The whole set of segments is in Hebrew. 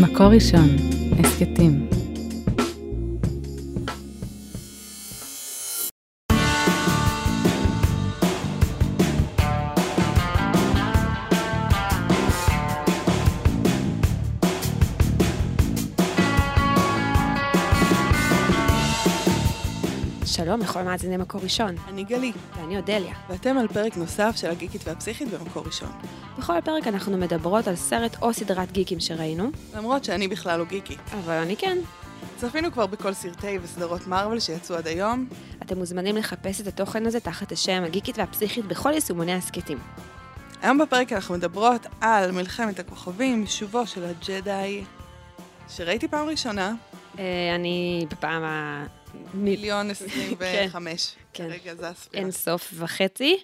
מקור ראשון, הסכתים. שלום לכל מאזיני מקור ראשון, אני גלי, ואני אודליה. ואתם על פרק נוסף של הגיקית והפסיכית במקור ראשון. בכל פרק אנחנו מדברות על סרט או סדרת גיקים שראינו, למרות שאני בכלל לא גיקית. אבל אני כן. צפינו כבר בכל סרטי וסדרות מארוול שיצאו עד היום. אתם מוזמנים לחפש את התוכן הזה תחת השם הגיקית והפסיכית בכל יישומוני הסכתים. היום בפרק אנחנו מדברות על מלחמת הכוכבים, שובו של הג'די, שראיתי פעם ראשונה, אה, אני בפעם ה... מיליון עשרים וחמש. כן. כרגע זה הספירה. אין סוף וחצי,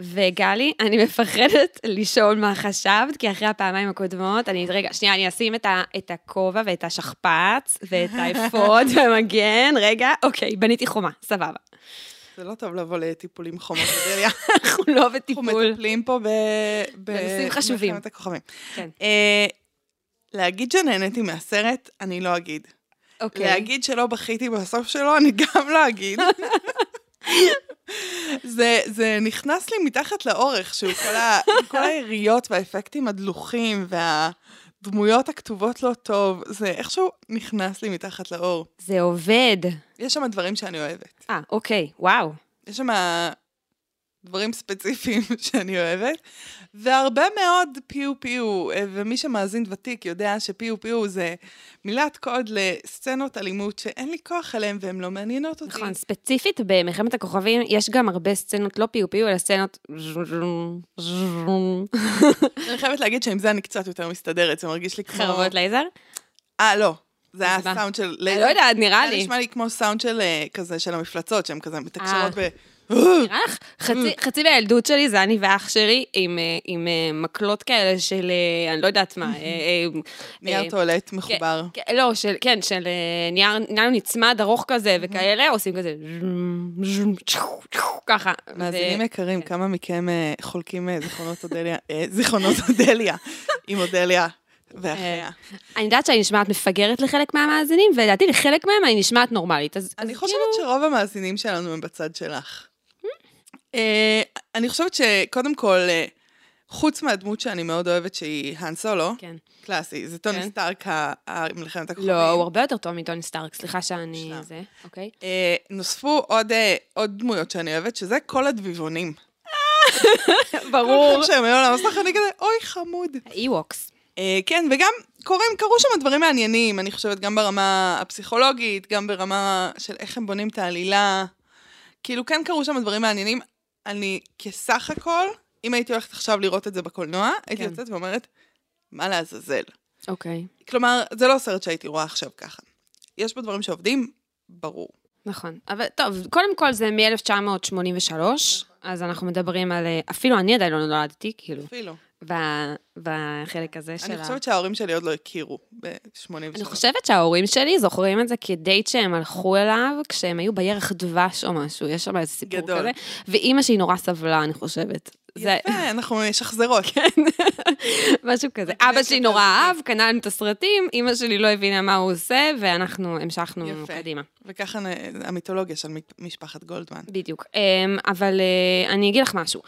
וגלי, אני מפחדת לשאול מה חשבת, כי אחרי הפעמיים הקודמות, אני, רגע, שנייה, אני אשים את ה- את הכובע ואת השכפ"ץ ואת האפוד והמגן, רגע, אוקיי, בניתי חומה, סבבה. זה לא טוב לבוא לטיפולים חומות אודליה. אנחנו לא אנחנו בטיפול. מטפלים פה ב... בנושאים חשובים. במלחמת הכוכבים. כן. אה, להגיד שנהניתי מהסרט, אני לא אגיד. אוקיי. להגיד שלא בכיתי בסוף שלו, אני גם לא אגיד. זה, זה נכנס לי מתחת לאורך, שהוא כל, ה, כל היריות והאפקטים הדלוחים והדמויות הכתובות לא טוב, זה איכשהו נכנס לי מתחת לאור. זה עובד. יש שם דברים שאני אוהבת. אה, אוקיי, וואו. יש שם דברים ספציפיים שאני אוהבת, והרבה מאוד פיו פיו, אה, ומי שמאזין ותיק יודע שפיו פיו זה מילת קוד לסצנות אלימות שאין לי כוח אליהן והן לא מעניינות אותי. נכון, ספציפית במלחמת הכוכבים, יש גם הרבה סצנות, לא פיו פיו, אלא סצנות... אני חייבת להגיד שעם זה אני קצת יותר מסתדרת, זה מרגיש לי כמו... חרבות לייזר? אה, לא. זה היה? סאונד של... אני לא יודעת, נראה זה לי. נשמע לי כמו סאונד של אה, כזה, של המפלצות, שהן כזה מתקשרות ב... נראה לך? חצי- חצי מהילדות שלי זה אני ואח שלי עם, אה, עם אה, מקלות כאלה של, אה, אני לא יודעת מה. נייר טואלט מחובר. כן, כן, לא, של, כן, של נייר, נייר נצמד ארוך כזה וכאלה, עושים כזה ככה. מאזינים יקרים, כן. כמה מכם חולקים זיכרונות אודליה, זיכרונות אודליה, עם אודליה ואחיה. אני יודעת שאני נשמעת מפגרת לחלק מהמאזינים, ולדעתי לחלק מהם אני נשמעת נורמלית. אז אני חושבת כאילו- שרוב המאזינים שלנו הם בצד שלך. אה, אני חושבת שקודם כל, אה, חוץ מהדמות שאני מאוד אוהבת שהיא האן סולו, כן. קלאסי, זה טוני כן. סטארק מלחמת הכוכבים. לא, הוא הרבה יותר טוב מטוני סטארק, סליחה שאני... מושלם. זה, אוקיי. אה, נוספו עוד, אה, עוד דמויות שאני אוהבת, שזה כל הדביבונים. ברור. כל פעם שהם היו על המסך, אני כזה, אוי חמוד. האי-ווקס. אה, כן, וגם קורים, קרו שם דברים מעניינים, אני חושבת, גם ברמה הפסיכולוגית, גם ברמה של איך הם בונים את העלילה. כאילו, כן קרו שם דברים מעניינים. אני, כסך הכל, אם הייתי הולכת עכשיו לראות את זה בקולנוע, הייתי כן. יוצאת ואומרת, מה לעזאזל? אוקיי. כלומר, זה לא סרט שהייתי רואה עכשיו ככה. יש בו דברים שעובדים, ברור. נכון. אבל טוב, קודם כל זה מ-1983, אז אנחנו מדברים על... אה, אפילו אני עדיין לא נולדתי, כאילו, אפילו. בחלק הזה של אני ה... חושבת שההורים שלי עוד לא הכירו ב-83. אני חושבת שההורים שלי זוכרים את זה כדייט שהם הלכו אליו כשהם היו בירח דבש או משהו, יש שם איזה סיפור גדול. כזה. ואימא שלי נורא סבלה, אני חושבת. זה יפה, אנחנו משחזרות. משהו כזה. אבא שלי נורא זה. אהב, קנה לנו את הסרטים, אימא שלי לא הבינה מה הוא עושה, ואנחנו המשכנו יפה. קדימה. וככה המיתולוגיה של משפחת גולדמן. בדיוק. אמ, אבל אה, אני אגיד לך משהו.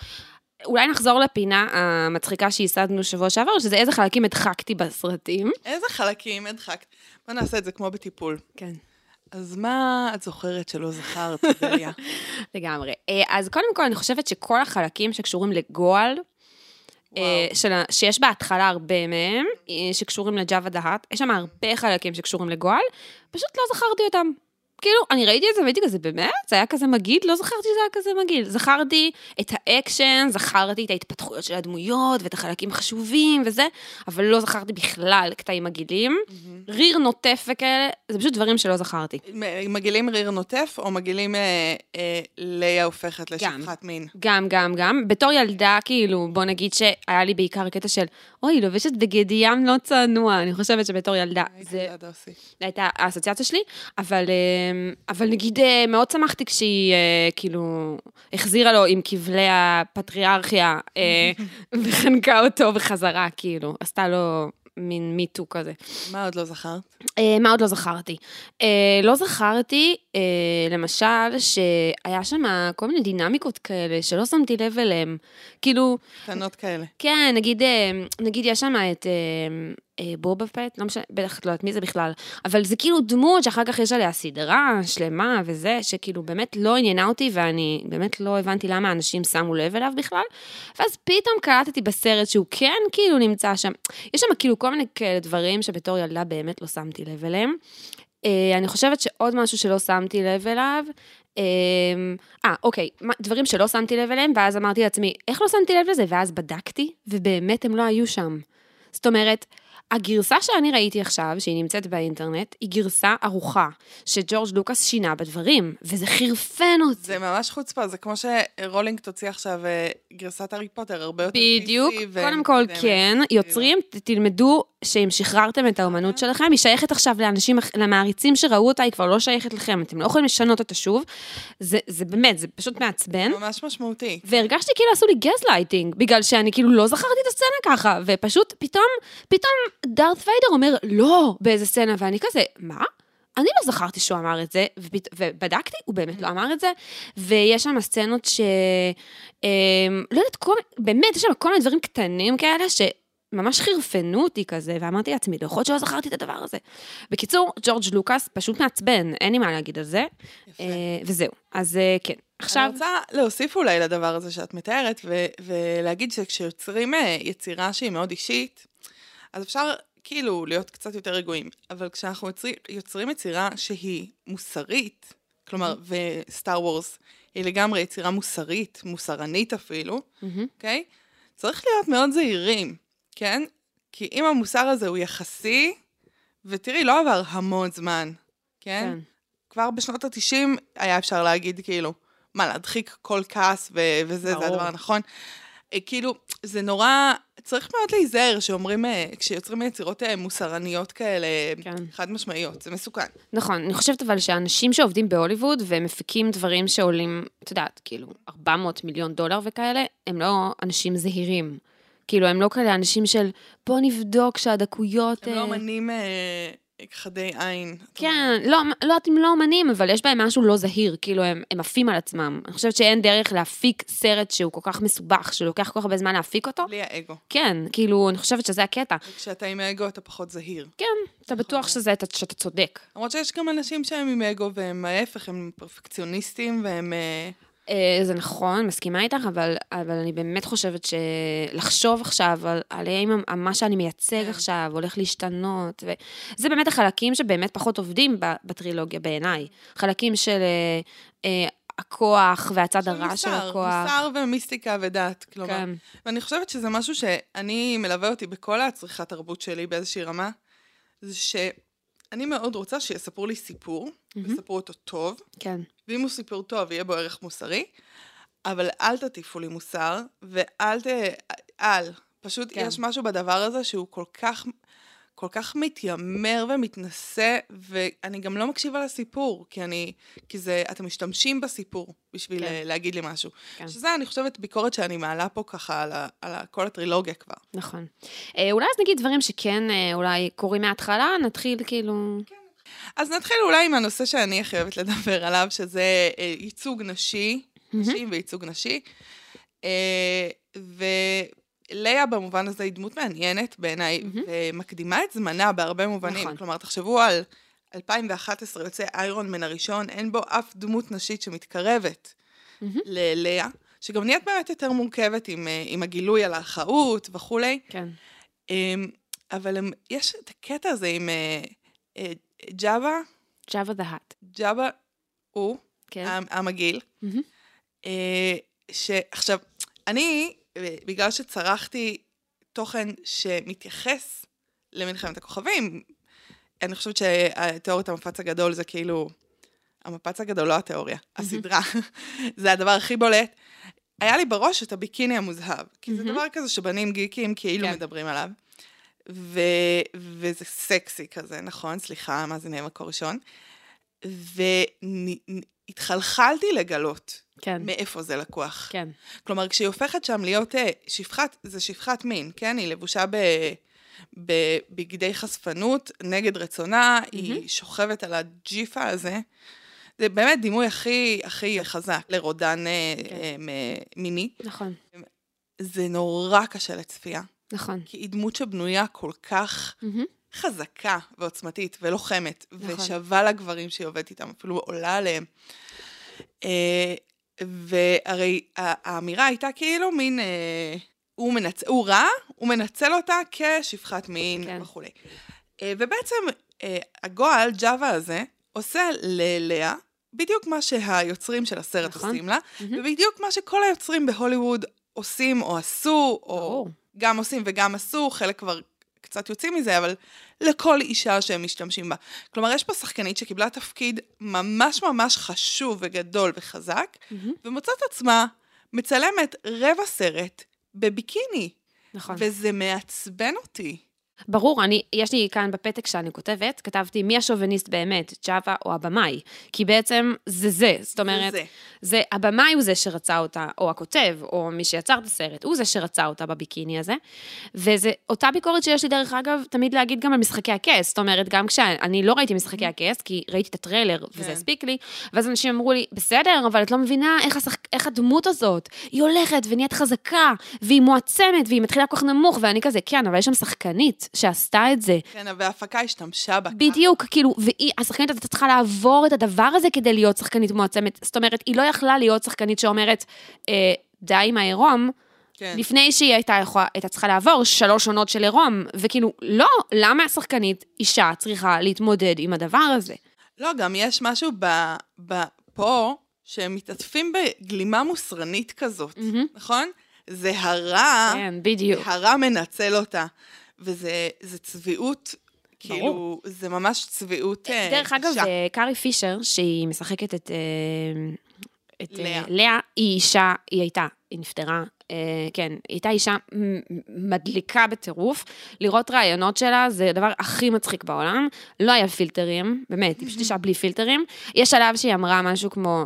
אולי נחזור לפינה המצחיקה שייסדנו שבוע שעבר, שזה איזה חלקים הדחקתי בסרטים. איזה חלקים הדחקת? בוא נעשה את זה כמו בטיפול. כן. אז מה את זוכרת שלא זכרת, דליה? לגמרי. אה, אז קודם כל, אני חושבת שכל החלקים שקשורים לגועל, אה, של שיש בהתחלה הרבה מהם, אה, שקשורים לג'אבה דה האט, יש שם הרבה חלקים שקשורים לגועל, פשוט לא זכרתי אותם. כאילו, אני ראיתי את זה והייתי כזה, באמת? זה היה כזה מגעיל? לא זכרתי שזה היה כזה מגעיל. זכרתי את האקשן, זכרתי את ההתפתחויות של הדמויות ואת החלקים החשובים וזה, אבל לא זכרתי בכלל קטעים מגעילים. ריר נוטף וכאלה, זה פשוט דברים שלא זכרתי. מגעילים ריר נוטף, או מגעילים אה, אה, ליה הופכת לשפחת מין? גם, גם, גם. בתור ילדה, כאילו, בוא נגיד שהיה לי בעיקר קטע של, אוי, היא לובשת בגד ים לא צנוע. אני חושבת שבתור ילדה, זה. הייתה האסוציאציה שלי, אבל, אה, אבל נגיד, אה, מאוד שמחתי כשהיא, אה, כאילו, החזירה לו עם כבלי הפטריארכיה, אה, וחנקה אותו בחזרה, כאילו, עשתה לו מין מיטו כזה. מה עוד לא זכרת? מה עוד לא זכרתי? לא זכרתי, למשל, שהיה שם כל מיני דינמיקות כאלה שלא שמתי לב אליהן. כאילו, קטנות כאלה. כן, נגיד, נגיד יש שם את בובה פט, לא משנה, בטח לא יודעת מי זה בכלל, אבל זה כאילו דמות שאחר כך יש עליה סדרה שלמה וזה, שכאילו באמת לא עניינה אותי ואני באמת לא הבנתי למה אנשים שמו לב אליו בכלל. ואז פתאום קלטתי בסרט שהוא כן כאילו נמצא שם. יש שם כאילו כל מיני כאלה דברים שבתור ילדה באמת לא שמתי לב אליהם. אה, אני חושבת שעוד משהו שלא שמתי לב אליו, אה, אה, אוקיי, דברים שלא שמתי לב אליהם, ואז אמרתי לעצמי, איך לא שמתי לב לזה? ואז בדקתי, ובאמת הם לא היו שם. זאת אומרת, הגרסה שאני ראיתי עכשיו, שהיא נמצאת באינטרנט, היא גרסה ערוכה, שג'ורג' לוקאס שינה בדברים, וזה חירפן אותי. זה ממש חוצפה, זה כמו שרולינג תוציא עכשיו אה, גרסת הארי פוטר, הרבה יותר בדיוק, PC ו- קודם כל באמת, כן, כאילו. יוצרים, תלמדו שאם שחררתם את האומנות שלכם, היא שייכת עכשיו לאנשים, למעריצים שראו אותה, היא כבר לא שייכת לכם, אתם לא יכולים לשנות אותה שוב. זה, זה באמת, זה פשוט מעצבן. ממש משמעותי. והרגשתי כאילו עשו לי גז לייטינג, בגלל שאני כאילו לא זכרתי את הסצנה ככה, ופשוט פתאום, פתאום דארת ויידר אומר לא באיזה סצנה, ואני כזה, מה? אני לא זכרתי שהוא אמר את זה. ובדקתי, הוא באמת לא אמר את זה, ויש שם סצנות ש... אמ, לא יודעת, כל... באמת, יש שם כל מיני דברים קטנים כאלה, שממש חירפנו אותי כזה, ואמרתי לעצמי, לא יכול להיות שלא זכרתי את הדבר הזה. בקיצור, ג'ורג' לוקאס פשוט מעצבן, אין לי מה להגיד על זה, יפה. אה, וזהו. אז אה, כן. עכשיו... אני רוצה להוסיף אולי לדבר הזה שאת מתארת, ו- ולהגיד שכשיוצרים אה, יצירה שהיא מאוד אישית, אז אפשר כאילו להיות קצת יותר רגועים, אבל כשאנחנו יוצרים, יוצרים יצירה שהיא מוסרית, כלומר, וסטאר וורס היא לגמרי יצירה מוסרית, מוסרנית אפילו, מהמם. אוקיי? צריך להיות מאוד זהירים, כן? כי אם המוסר הזה הוא יחסי, ותראי, לא עבר המון זמן, כן? כן. כבר בשנות ה-90 היה אפשר להגיד, כאילו, מה, להדחיק כל כעס ו- וזה, זה ברור. הדבר הנכון. אה, כאילו, זה נורא, צריך מאוד להיזהר שאומרים, אה, כשיוצרים יצירות אה, מוסרניות כאלה, כן. חד משמעיות, זה מסוכן. נכון, אני חושבת אבל שאנשים שעובדים בהוליווד ומפיקים דברים שעולים, את יודעת, כאילו, 400 מיליון דולר וכאלה, הם לא אנשים זהירים. כאילו, הם לא כאלה אנשים של, בוא נבדוק שהדקויות... הם אה, לא אמנים אה, חדי עין. כן, לא, לא יודעת אם לא אמנים, אבל יש בהם משהו לא זהיר, כאילו הם, הם עפים על עצמם. אני חושבת שאין דרך להפיק סרט שהוא כל כך מסובך, שלוקח כל כך הרבה זמן להפיק אותו. בלי האגו. כן, כאילו, אני חושבת שזה הקטע. וכשאתה עם האגו אתה פחות זהיר. כן, אתה בטוח שזה, שאתה צודק. למרות שיש גם אנשים שהם עם אגו והם ההפך, הם פרפקציוניסטים והם... אה, זה נכון, מסכימה איתך, אבל, אבל אני באמת חושבת שלחשוב עכשיו על, על האם מה שאני מייצג כן. עכשיו הולך להשתנות, וזה באמת החלקים שבאמת פחות עובדים בטרילוגיה בעיניי. חלקים של אה, אה, הכוח והצד הרע של מוסר, הכוח. מוסר ומיסטיקה ודת, כלומר. כן, ואני חושבת שזה משהו שאני מלווה אותי בכל הצריכת תרבות שלי באיזושהי רמה, זה שאני מאוד רוצה שיספרו לי סיפור, ויספרו אותו טוב, כן, ואם הוא סיפור טוב, יהיה בו ערך מוסרי, אבל אל תטיפו לי מוסר, ואל ת... אל. פשוט כן. כן. יש משהו בדבר הזה שהוא כל כך... כל כך מתיימר ומתנשא, ואני גם לא מקשיבה לסיפור, כי אני, כי זה, אתם משתמשים בסיפור בשביל כן. כן. להגיד לי משהו. כן. כן. שזה, אני חושבת, ביקורת שאני מעלה פה ככה על, ה, על ה, כל הטרילוגיה כבר. נכון. אה, אולי אז נגיד דברים שכן אה, אולי קורים מההתחלה, נתחיל כאילו... אז נתחיל אולי עם הנושא שאני הכי אוהבת לדבר עליו, שזה אה, ייצוג נשי, נשים וייצוג נשי. אה, ולאה במובן הזה היא דמות מעניינת בעיניי, ומקדימה את זמנה בהרבה מובנים. נכון. כלומר, תחשבו על 2011 יוצא איירון מן הראשון, אין בו אף דמות נשית שמתקרבת ללאה, שגם נהיית באמת יותר מורכבת עם, אה, עם הגילוי על האחאות וכולי. כן, אמ, אבל הם, יש את הקטע הזה עם ג'אווה, Java the Hat. ג'אווה הוא, כן. המ- המגעיל. אה, שעכשיו, אני, אה, בגלל שצרכתי תוכן שמתייחס למלחמת הכוכבים, אני חושבת שהתיאוריית המפץ הגדול זה כאילו, המפץ הגדול, לא התיאוריה, הסדרה, זה הדבר הכי בולט. היה לי בראש את הביקיני המוזהב, כי זה. דבר כזה שבנים גיקים כאילו כן. מדברים עליו. ו... וזה סקסי כזה, נכון? סליחה, מה זה נהיה מקור ראשון? והתחלחלתי לגלות כן, מאיפה זה לקוח. כן. כלומר, כשהיא הופכת שם להיות אה, שפחת, זה שפחת מין, כן? היא לבושה ב... בבגדי חשפנות נגד רצונה, היא שוכבת על הג'יפה הזה. זה באמת דימוי הכי הכי חזק לרודן אה, כן. אה, מיני. נכון, זה נורא קשה לצפייה, נכון. כי היא דמות שבנויה כל כך מהמם. חזקה ועוצמתית ולוחמת, נכון. ושווה לגברים שהיא עובדת איתם, אפילו עולה עליהם. אה, והרי האמירה הייתה כאילו מין, אה, הוא, מנצ... הוא רע, הוא מנצל אותה כשפחת מין כן. וכולי. אה, ובעצם אה, הגועל, ג'אווה הזה, עושה ללאה בדיוק מה שהיוצרים של הסרט נכון. עושים לה, מהמם. ובדיוק מה שכל היוצרים בהוליווד עושים או עשו, או ברור. גם עושים וגם עשו, חלק כבר קצת יוצאים מזה, אבל לכל אישה שהם משתמשים בה. כלומר, יש פה שחקנית שקיבלה תפקיד ממש ממש חשוב וגדול וחזק, מהמם. ומוצאת עצמה מצלמת רבע סרט בביקיני, נכון. וזה מעצבן אותי. ברור, אני, יש לי כאן בפתק שאני כותבת, כתבתי מי השוביניסט באמת, צ'אבה או הבמאי, כי בעצם זה זה, זאת אומרת, זה. זה, הבמאי הוא זה שרצה אותה, או הכותב, או מי שיצר את הסרט, הוא זה שרצה אותה בביקיני הזה, וזה אותה ביקורת שיש לי דרך אגב, תמיד להגיד גם על משחקי הכס, זאת אומרת, גם כשאני לא ראיתי משחקי הכס, כי ראיתי את הטריילר, וזה כן. הספיק לי, ואז אנשים אמרו לי, בסדר, אבל את לא מבינה איך, השח... איך הדמות הזאת, היא הולכת ונהיית חזקה, והיא מועצמת, והיא מתחילה כל כך נמוך, ואני כזה, כן, אבל יש שם שחקנית שעשתה את זה. כן, וההפקה השתמשה בה. בדיוק, כאילו, והיא, השחקנית הזאת צריכה לעבור את הדבר הזה כדי להיות שחקנית מועצמת. זאת אומרת, היא לא יכלה להיות שחקנית שאומרת, אה, די עם העירום, כן. לפני שהיא הייתה, יכולה, הייתה צריכה לעבור שלוש עונות של עירום. וכאילו, לא, למה השחקנית, אישה, צריכה להתמודד עם הדבר הזה? לא, גם יש משהו ב, ב, פה, שהם מתעטפים בגלימה מוסרנית כזאת, מהמם. נכון? זה הרע, כן, בדיוק. הרע מנצל אותה, וזה זה צביעות, כאילו, זה ממש צביעות אה, דרך אגב. אה, קארי פישר, שהיא משחקת את, אה, את אה, לאה. לאה, היא אישה, היא הייתה, היא נפטרה, כן, היא הייתה אישה מדליקה בטירוף. לראות ראיונות שלה זה הדבר הכי מצחיק בעולם. לא היה פילטרים, באמת, היא פשוט אישה בלי פילטרים. יש שלב שהיא אמרה משהו כמו...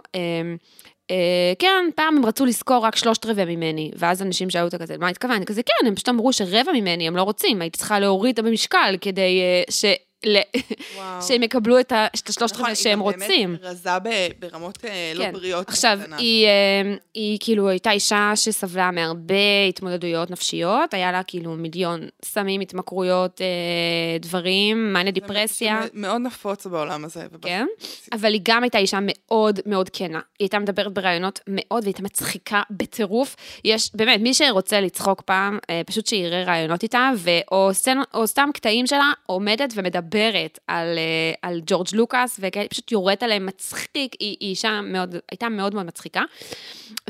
אה, כן, פעם הם רצו לשכור רק שלושת רבעי ממני, ואז אנשים שאלו אותה כזה, מה התכוונת? כזה, כן, הם פשוט אמרו שרבע ממני הם לא רוצים, הייתי צריכה להוריד אותה במשקל כדי אה, ש... שהם יקבלו את השלושת נכון, רבעי היא שהם גם רוצים. באמת רזה ברמות לא. בריאות. עכשיו. היא, היא כאילו הייתה אישה שסבלה מהרבה התמודדויות נפשיות, היה לה כאילו מיליון סמים, התמכרויות, אה, דברים, מאניה דיפרסיה. מאוד נפוץ בעולם הזה. כן, אבל היא גם הייתה אישה מאוד מאוד כנה. היא הייתה מדברת בראיונות מאוד, והיא הייתה מצחיקה בטירוף. יש, באמת, מי שרוצה לצחוק פעם, פשוט שיראה ראיונות איתה, ו- או, סצנ... או סתם קטעים שלה, עומדת ומדברת על, אה, על ג'ורג' לוקאס, ופשוט יורדת עליהם מצחיק. היא, היא אישה מאוד, הייתה מאוד מאוד מצחיקה.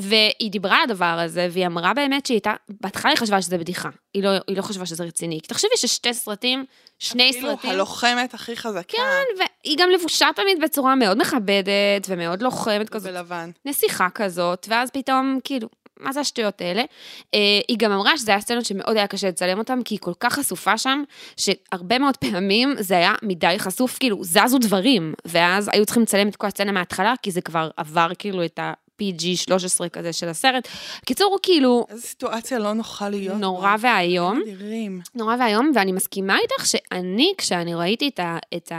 והיא דיברה על הדבר הזה, והיא אמרה באמת שהיא הייתה, בהתחלה היא חשבה שזה בדיחה. היא לא, היא לא חשבה שזה רציני. כי תחשבי ששתי סרטים, שני כאילו, סרטים... הלוחמת הכי חזקה. כן, והיא גם לבושה תמיד בצורה מאוד מכבדת ומאוד לוחמת כזאת, בלבן. נסיכה כזאת, ואז פתאום, כאילו, מה זה השטויות האלה? אה, היא גם אמרה שזה היה סצנות שמאוד היה קשה לצלם אותן, כי היא כל כך חשופה שם, שהרבה מאוד פעמים זה היה מדי חשוף, כאילו, זזו דברים, ואז היו צריכים לצלם את כל הסצנה מההתחלה, כי זה כבר עבר כאילו את ה-PG 13 כזה של הסרט. בקיצור, הוא כאילו איזו סיטואציה לא נוחה להיות. נורא. ואיום. אדירים. נורא ואיום, ואני מסכימה איתך שאני, כשאני ראיתי את, ה, את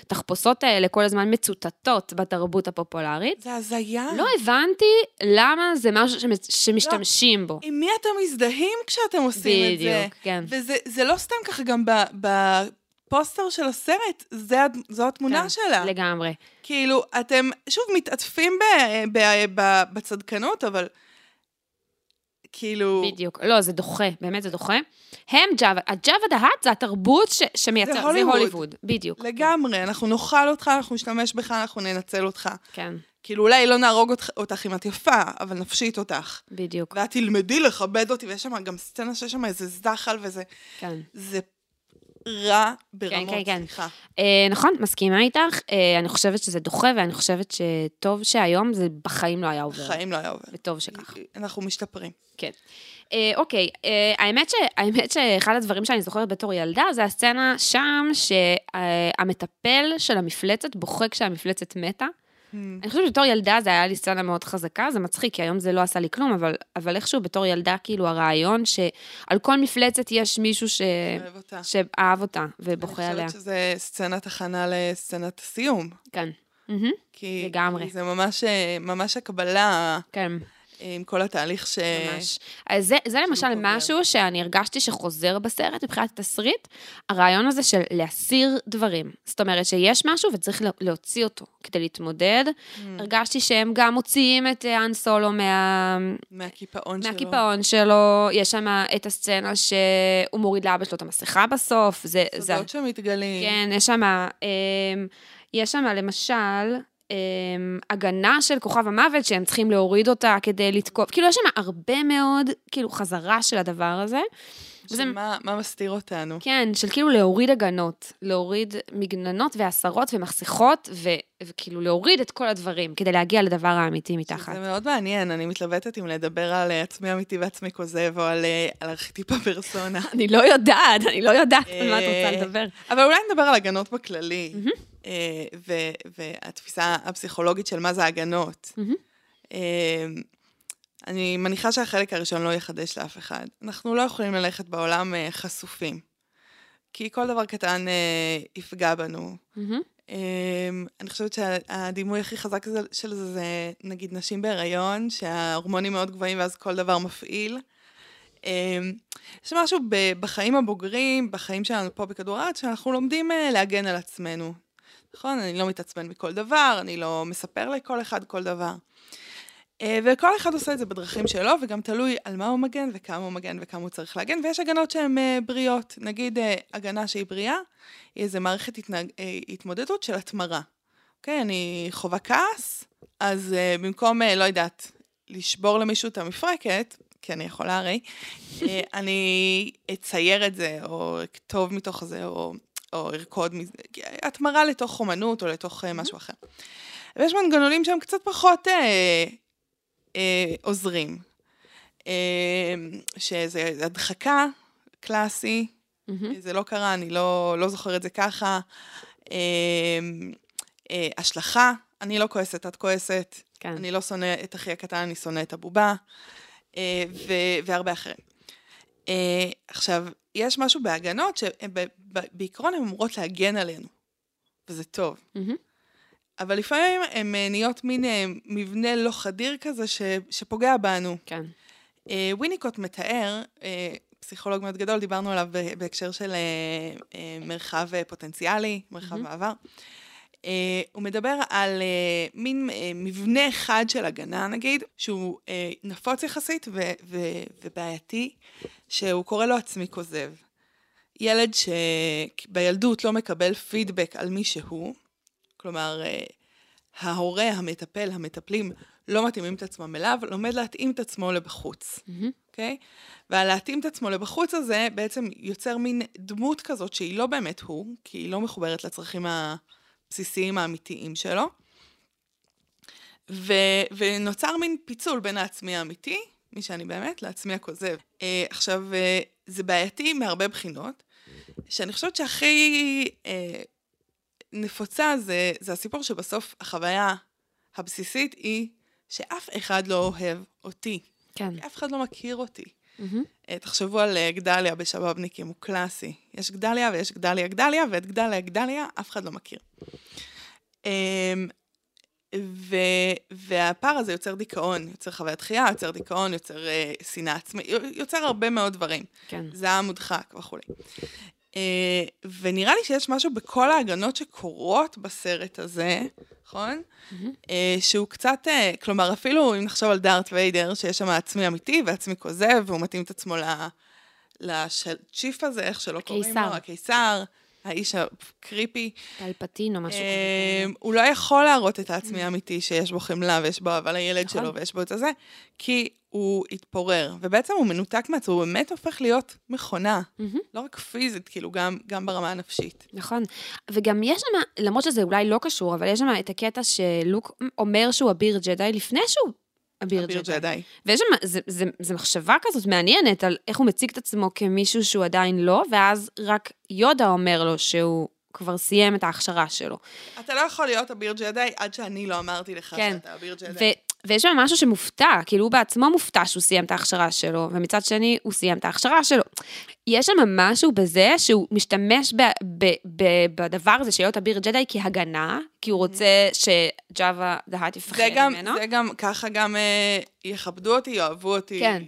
התחפושות האלה כל הזמן מצוטטות בתרבות הפופולרית, זה הזיה. לא הבנתי למה זה משהו שמ- שמשתמשים בו. עם מי אתם מזדהים כשאתם עושים את זה? בדיוק, כן. וזה זה לא סתם ככה, גם ב- בפוסטר של הסרט, זה, זו התמונה כן, שלה. לגמרי. כאילו, אתם שוב מתעטפים ב- ב- ב- בצדקנות, אבל כאילו... בדיוק. לא, זה דוחה, באמת זה דוחה. הם ג'אווה, הג'אווה דהאט זה התרבות ש, שמייצר, זה הוליווד. הוליווד. בדיוק. לגמרי, אנחנו נאכל אותך, אנחנו נשתמש בך, אנחנו ננצל אותך. כן, כאילו, אולי לא נהרוג אותך, אותך אם את יפה, אבל נפשית אותך. בדיוק. ואת תלמדי לכבד אותי, ויש שם גם סצנה שיש שם איזה זחל וזה... כן. זה רע ברמות, כן, כן. סליחה. אה, נכון, מסכימה איתך. אה, אני חושבת שזה דוחה, ואני חושבת שטוב שהיום זה בחיים לא היה עובר. בחיים לא היה עובר. וטוב שכך. אנחנו משתפרים. כן. אה, אוקיי, אה, האמת, ש, האמת שאחד הדברים שאני זוכרת בתור ילדה, זה הסצנה שם שהמטפל של המפלצת בוכה כשהמפלצת מתה. אני חושבת שבתור ילדה זה היה לי סצנה מאוד חזקה, זה מצחיק, כי היום זה לא עשה לי כלום, אבל, אבל איכשהו בתור ילדה, כאילו הרעיון שעל כל מפלצת יש מישהו ש... אוהב אותה. שאהב אותה ובוכה עליה. אני חושבת שזה סצנת הכנה לסצנת הסיום. כן. מהמם. כי, לגמרי. זה ממש, אה, ממש הקבלה כן, עם כל התהליך ש... ממש. אז זה, זה למשל קובע. משהו שאני הרגשתי שחוזר בסרט מבחינת התסריט, הרעיון הזה של להסיר דברים. זאת אומרת שיש משהו וצריך לה- להוציא אותו כדי להתמודד. Mm. הרגשתי שהם גם מוציאים את אה, האן סולו מה... מהקיפאון שלו. מהקיפאון שלו, יש שם את הסצנה שהוא מוריד לאבא שלו את המסכה בסוף, זה... זה סודות שמתגלים. כן, יש שם, אמ, יש שם למשל הגנה של כוכב המוות שהם צריכים להוריד אותה כדי לתקוף, כאילו יש שם הרבה מאוד, כאילו חזרה של הדבר הזה. וזה- שמה מה מסתיר אותנו? כן, של כאילו להוריד הגנות, להוריד מגננות והסרות ומסכות, ו- וכאילו להוריד את כל הדברים כדי להגיע לדבר האמיתי מתחת. זה מאוד מעניין, אני מתלבטת אם לדבר על אה, עצמי אמיתי ועצמי כוזב, או על, אה, על ארכיטיפ הפרסונה. אני לא יודעת, אני לא יודעת על מה את אה, רוצה לדבר. אבל אולי נדבר על הגנות בכללי, אה, והתפיסה הפסיכולוגית של מה זה הגנות. אה, אני מניחה שהחלק הראשון לא יחדש לאף אחד. אנחנו לא יכולים ללכת בעולם אה, חשופים, כי כל דבר קטן אה, יפגע בנו. מהמם. Um, אני חושבת שהדימוי הכי חזק הזה- של זה זה נגיד נשים בהיריון, שההורמונים מאוד גבוהים ואז כל דבר מפעיל. Um, יש משהו ב- בחיים הבוגרים, בחיים שלנו פה בכדור הארץ, שאנחנו לומדים uh, להגן על עצמנו. נכון? אני לא מתעצבן מכל דבר, אני לא מספר לכל אחד כל דבר. Uh, וכל אחד עושה את זה בדרכים שלו, וגם תלוי על מה הוא מגן וכמה הוא מגן וכמה הוא צריך להגן, ויש הגנות שהן uh, בריאות. נגיד uh, הגנה שהיא בריאה, היא איזה מערכת התנהג, אה, התמודדות של התמרה. אוקיי, אני חווה כעס, אז אה, במקום, אה, לא יודעת, לשבור למישהו את המפרקת, כי אני יכולה הרי, אה, אני אצייר את זה, או אכתוב מתוך זה, או, או ארקוד מזה, התמרה לתוך אומנות או לתוך אה, משהו אחר. ויש מנגנונים שהם קצת פחות אה, אה, עוזרים. אה, שזה הדחקה, קלאסי, מהמם. זה לא קרה, אני לא, לא זוכר את זה ככה. אה, אה, השלכה, אני לא כועסת, את כועסת. כן. אני לא שונא את אחי הקטן, אני שונא את הבובה. אה, ו- והרבה אחרים. אה, עכשיו, יש משהו בהגנות שבעיקרון הן אמורות להגן עלינו, וזה טוב. מהמם. אבל לפעמים הן אה, נהיות מין אה, מבנה לא חדיר כזה ש- שפוגע בנו. כן. אה, וויניקוט מתאר, פסיכולוג מאוד גדול, דיברנו עליו בהקשר של מרחב פוטנציאלי, מרחב מהמם. מעבר. אה, הוא מדבר על אה, מין אה, מבנה אחד של הגנה, נגיד, שהוא אה, נפוץ יחסית ו- ו- ובעייתי, שהוא קורא לו עצמי כוזב. ילד שבילדות לא מקבל פידבק על מי שהוא, כלומר, אה, ההורה, המטפל, המטפלים, לא מתאימים את עצמם אליו, לומד להתאים את עצמו לבחוץ. אוקיי? והלהתאים את עצמו לבחוץ הזה בעצם יוצר מין דמות כזאת שהיא לא באמת הוא, כי היא לא מחוברת לצרכים הבסיסיים האמיתיים שלו. ו- ונוצר מין פיצול בין העצמי האמיתי, מי שאני באמת, לעצמי הכוזב. אה, עכשיו, אה, זה בעייתי מהרבה בחינות, שאני חושבת שהכי אה, נפוצה זה, זה הסיפור שבסוף החוויה הבסיסית היא שאף אחד לא אוהב אותי, כן. אף אחד לא מכיר אותי. אה, תחשבו על אה, גדליה בשבאבניקים, הוא קלאסי. יש גדליה ויש גדליה גדליה, ואת גדליה גדליה אף אחד לא מכיר. אמ, ו, והפער הזה יוצר דיכאון, יוצר חוויית דחייה, יוצר דיכאון, יוצר אה, שנאה עצמית, יוצר הרבה מאוד דברים. כן. זעם מודחק וכולי. אה, ונראה לי שיש משהו בכל ההגנות שקורות בסרט הזה, נכון? אה, שהוא קצת, אה, כלומר, אפילו אם נחשוב על דארט ויידר, שיש שם עצמי אמיתי ועצמי כוזב, והוא מתאים את עצמו ל- לצ'יף הזה, איך שלא קוראים לו, הקיסר. האיש הקריפי. פלפטין או משהו כזה. אה, הוא לא יכול להראות את העצמי האמיתי שיש בו חמלה ויש בו לילד נכון. שלו ויש בו את הזה, כי הוא התפורר, ובעצם הוא מנותק מעצמו, הוא באמת הופך להיות מכונה, מהמם. לא רק פיזית, כאילו, גם, גם ברמה הנפשית. נכון. וגם יש שם, למרות שזה אולי לא קשור, אבל יש שם את הקטע שלוק אומר שהוא אביר ג'די לפני שהוא אביר. ג'די. ויש שם, זה, זה, זה מחשבה כזאת מעניינת על איך הוא מציג את עצמו כמישהו שהוא עדיין לא, ואז רק יודה אומר לו שהוא כבר סיים את ההכשרה שלו. אתה לא יכול להיות אביר ג'די עד שאני לא אמרתי לך כן. שאתה אביר ג'די. ויש שם משהו שמופתע, כאילו הוא בעצמו מופתע שהוא סיים את ההכשרה שלו, ומצד שני הוא סיים את ההכשרה שלו. יש שם משהו בזה שהוא משתמש ב- ב- ב- בדבר הזה של להיות אביר ג'די כהגנה, כי הוא רוצה שג'אווה דהת יפחד זה גם, ממנו. זה גם, ככה גם אה, יכבדו אותי, יאהבו אותי. כן.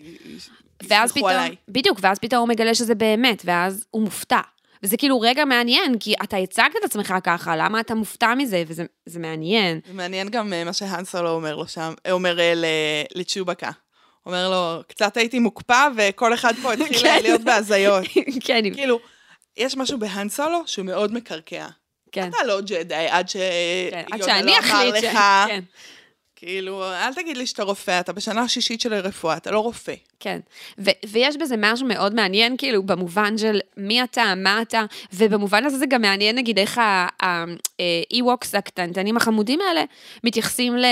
ואז פתאום, עליי. בדיוק, ואז פתאום הוא מגלה שזה באמת, ואז הוא מופתע. וזה כאילו רגע מעניין, כי אתה הצגת את עצמך ככה, למה אתה מופתע מזה, וזה זה מעניין. זה מעניין גם אה, מה שהנסולו אומר לו שם, אה, אומר אה, לצ'ובקה. אומר לו, קצת הייתי מוקפא וכל אחד פה התחיל כן. להיות בהזיות. כן, כאילו, יש משהו בהנסולו שהוא מאוד מקרקע. כן. אתה לא ג'די עד כן, עד שאני לא אחליט ש... כן, כאילו, אל תגיד לי שאתה רופא, אתה בשנה השישית של הרפואה, אתה לא רופא. כן. ו- ויש בזה משהו מאוד מעניין, כאילו, במובן של מי אתה, מה אתה, ובמובן הזה זה גם מעניין, נגיד, איך ה-e-walks הקטנטנים החמודים האלה מתייחסים ל...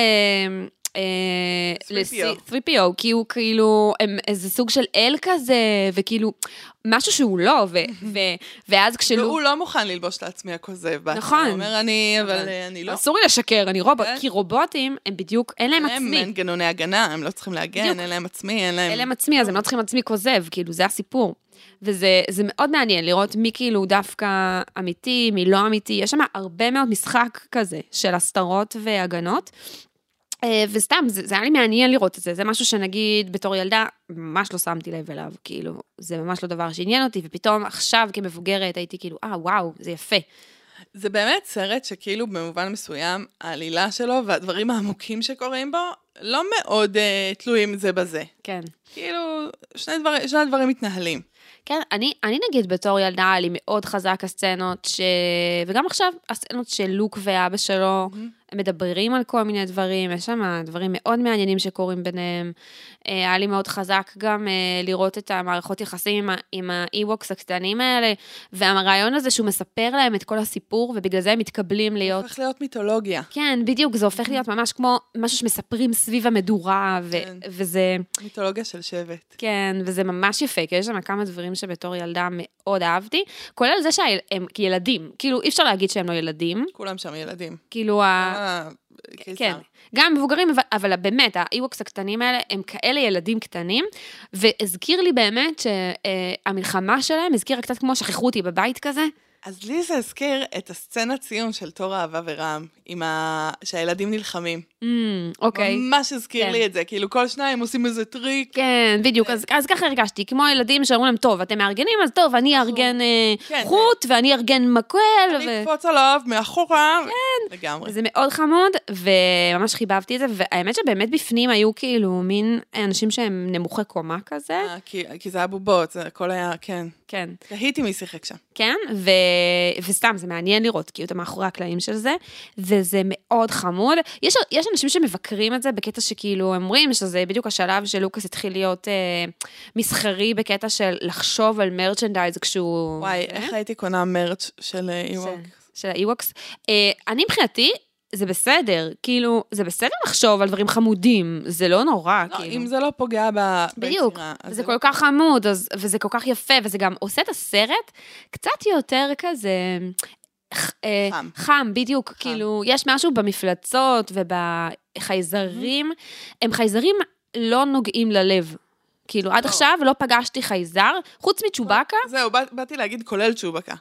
אה, 3PO. 3PO, כי הוא כאילו, הם איזה סוג של אל כזה, וכאילו, משהו שהוא לא, ו- ו- ואז כשלו... והוא לא מוכן ללבוש לעצמי הכוזב. נכון. הוא אומר, אני, אבל אבל- אה, אני לא. אסור לי לשקר, אני רובוט, כן. כי רובוטים הם בדיוק, אין להם הם עצמי. מנגנוני הגנה, הם לא צריכים להגן. אין להם עצמי, אין להם... אין להם עצמי, אז הם לא צריכים עצמי כוזב, כאילו, זה הסיפור. וזה זה מאוד מעניין לראות מי כאילו דווקא אמיתי, מי לא אמיתי. יש שם הרבה מאוד משחק כזה של הסתרות והגנות. אה, וסתם, זה, זה היה לי מעניין לראות את זה. זה משהו שנגיד, בתור ילדה, ממש לא שמתי לב אליו. כאילו, זה ממש לא דבר שעניין אותי, ופתאום עכשיו כמבוגרת הייתי כאילו, אה, וואו, זה יפה. זה באמת סרט שכאילו במובן מסוים, העלילה שלו והדברים העמוקים שקורים בו, לא מאוד uh, תלויים זה בזה. כן. כאילו, שני, דבר, שני הדברים מתנהלים. כן, אני, אני נגיד בתור ילדה, היה לי מאוד חזק הסצנות ש... וגם עכשיו, הסצנות של לוק ואבא שלו, הם מדברים על כל מיני דברים, יש שם דברים מאוד מעניינים שקורים ביניהם. אה, היה לי מאוד חזק גם אה, לראות את המערכות יחסים עם ה- עם ה-e-box הקטנים האלה, והרעיון הזה שהוא מספר להם את כל הסיפור, ובגלל זה הם מתקבלים להיות... הופך להיות מיתולוגיה. כן, בדיוק, זה הופך להיות ממש כמו משהו שמספרים סביב המדורה, ו- כן. וזה... מיתולוגיה של שבט. כן, וזה ממש יפה, כי יש שם כמה דברים שבתור ילדה מאוד אהבתי, כולל זה שהם ילדים, כאילו אי אפשר להגיד שהם לא ילדים, כולם שם ילדים. כאילו ה... אה, קיסר. כן, גם מבוגרים, אבל, אבל באמת, האיווקס הקטנים האלה הם כאלה ילדים קטנים, והזכיר לי באמת שהמלחמה שלהם הזכירה קצת כמו שכחו אותי בבית כזה. אז לי זה הזכיר את הסצנת ציון של תור אהבה ורעם, עם ה... שהילדים נלחמים. אממ, אוקיי. ממש הזכיר כן. לי את זה, כאילו כל שניים עושים איזה טריק. כן, בדיוק, אז, אז ככה הרגשתי, כמו ילדים שאומרים להם, טוב, אתם מארגנים, אז טוב, אני אארגן אה, כן, חוט, ואני אארגן מקל, אני ו... אקפוץ עליו מאחורה. כן. לגמרי. זה מאוד חמוד, וממש חיבבתי את זה, והאמת שבאמת בפנים היו כאילו מין אנשים שהם נמוכי קומה כזה, אה, כי, כי זה היה בובות, זה הכל היה, כן. כן, תהיתי מי שיחק שם. כן, ו... וסתם, זה מעניין לראות כאילו את מאחורי הקלעים של זה, וזה מאוד חמוד. יש, יש אנשים שמבקרים את זה בקטע שכאילו, הם אומרים שזה בדיוק השלב שלוקאס התחיל להיות אה, מסחרי בקטע של לחשוב על מרצ'נדייז כשהוא... וואי, זה. איך הייתי קונה מרץ' של אה, איווק. של האיווקס. אה, אני מבחינתי, זה בסדר, כאילו, זה בסדר לחשוב על דברים חמודים, זה לא נורא, לא, כאילו. אם זה לא פוגע ב- בדיוק, ביצירה, זה לא- כל כך חמוד, אז, וזה כל כך יפה, וזה גם עושה את הסרט קצת יותר כזה... אה, חם. חם, בדיוק, כאילו, יש משהו במפלצות ובחייזרים, הם חייזרים לא נוגעים ללב. כאילו, עד לא. עכשיו לא פגשתי חייזר, חוץ מצ'ובאקה, זהו, בא- באתי להגיד כולל צ'ובקה.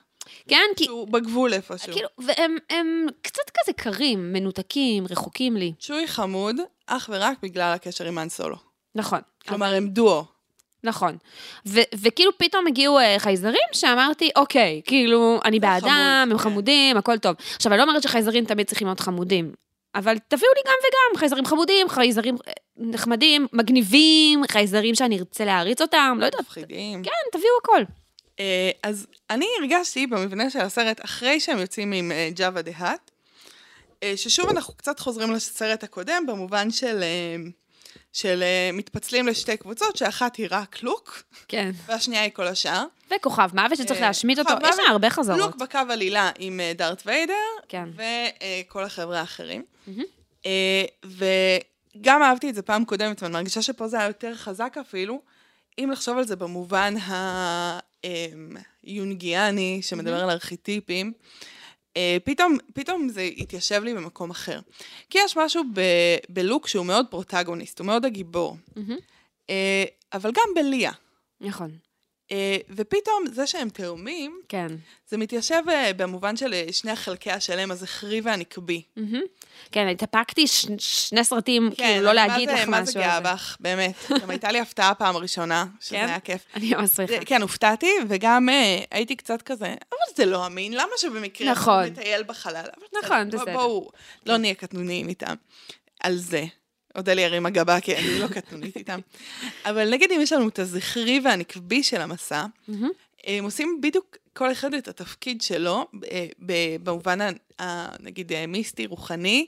כן? כי, שהוא בגבול איפשהו. כאילו, והם הם קצת כזה קרים, מנותקים, רחוקים לי. צ'וי חמוד, אך ורק בגלל הקשר עם האן סולו. נכון. כלומר, הם דואו. נכון. ו- וכאילו פתאום הגיעו אה, חייזרים שאמרתי, אוקיי, כאילו, אני זה בעדם, חמוד, הם כן. חמודים, הכל טוב. עכשיו, אני לא אומרת שחייזרים תמיד צריכים להיות חמודים, אבל תביאו לי גם וגם, חייזרים חמודים, חייזרים אה, נחמדים, מגניבים, חייזרים שאני ארצה להריץ אותם, לא יודעת. מפחידים. כן, תביאו הכל. אה, אז אני הרגשתי במבנה של הסרט, אחרי שהם יוצאים עם ג'אווה דה-האט, אה, ששוב אנחנו קצת חוזרים לסרט הקודם, במובן של, אה, של אה, מתפצלים לשתי קבוצות, שאחת היא רק לוק, כן. והשנייה היא כל השאר. וכוכב מוות שצריך להשמיד אותו, יש מוות, הרבה חזרות. לוק בקו עלילה עם דארט ויידר, כן. וכל החבר'ה האחרים. וגם אהבתי את זה פעם קודמת, ואני מרגישה שפה זה היה יותר חזק אפילו, אם לחשוב על זה במובן היונגיאני, שמדבר על ארכיטיפים. אה, פתאום, פתאום זה התיישב לי במקום אחר. כי יש משהו ב, בלוק שהוא מאוד פרוטגוניסט, הוא מאוד הגיבור. אה, אבל גם בליה. נכון. אה, ופתאום זה שהם תאומים, כן. זה מתיישב אה, במובן של אה, שני חלקי השלם, הזכרי והנקבי. מהמם. כן, התאפקתי ש- שני סרטים, כאילו, לא להגיד מה זה- לך מה זה משהו גאה על זה. בך, באמת. גם הייתה לי הפתעה פעם הראשונה, שזה כן? היה כיף. אני ממש. זה- כן, הופתעתי, וגם אה, הייתי קצת כזה, אבל זה לא אמין, למה שבמקרה נכון. מטייל בחלל? נכון, בסדר. בואו, לא נהיה קטנוניים איתם. על זה. אודליה הרימה גבה, כי אני לא קטנונית איתם. אבל נגיד אם יש לנו את הזכרי והנקבי של המסע. הם עושים בדיוק כל אחד את התפקיד שלו, אה, במובן, ה- ה- נגיד, אה, מיסטי, רוחני,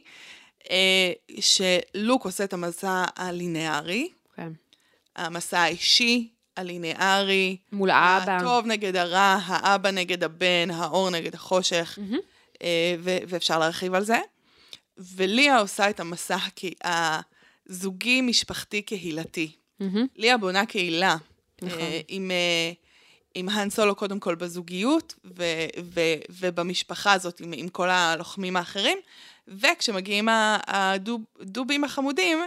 אה, שלוק עושה את המסע הלינארי, כן. המסע האישי, הלינארי, מול האבא. הטוב נגד הרע, האבא נגד הבן, האור נגד החושך. אה, ו- ואפשר להרחיב על זה. וליה עושה את המסע הכ- הזוגי, משפחתי, קהילתי. מהמם. ליה בונה קהילה. נכון. אה, עם, אה, עם האן סולו קודם כל בזוגיות, ו, ו, ובמשפחה הזאת עם, עם כל הלוחמים האחרים, וכשמגיעים הדובים החמודים,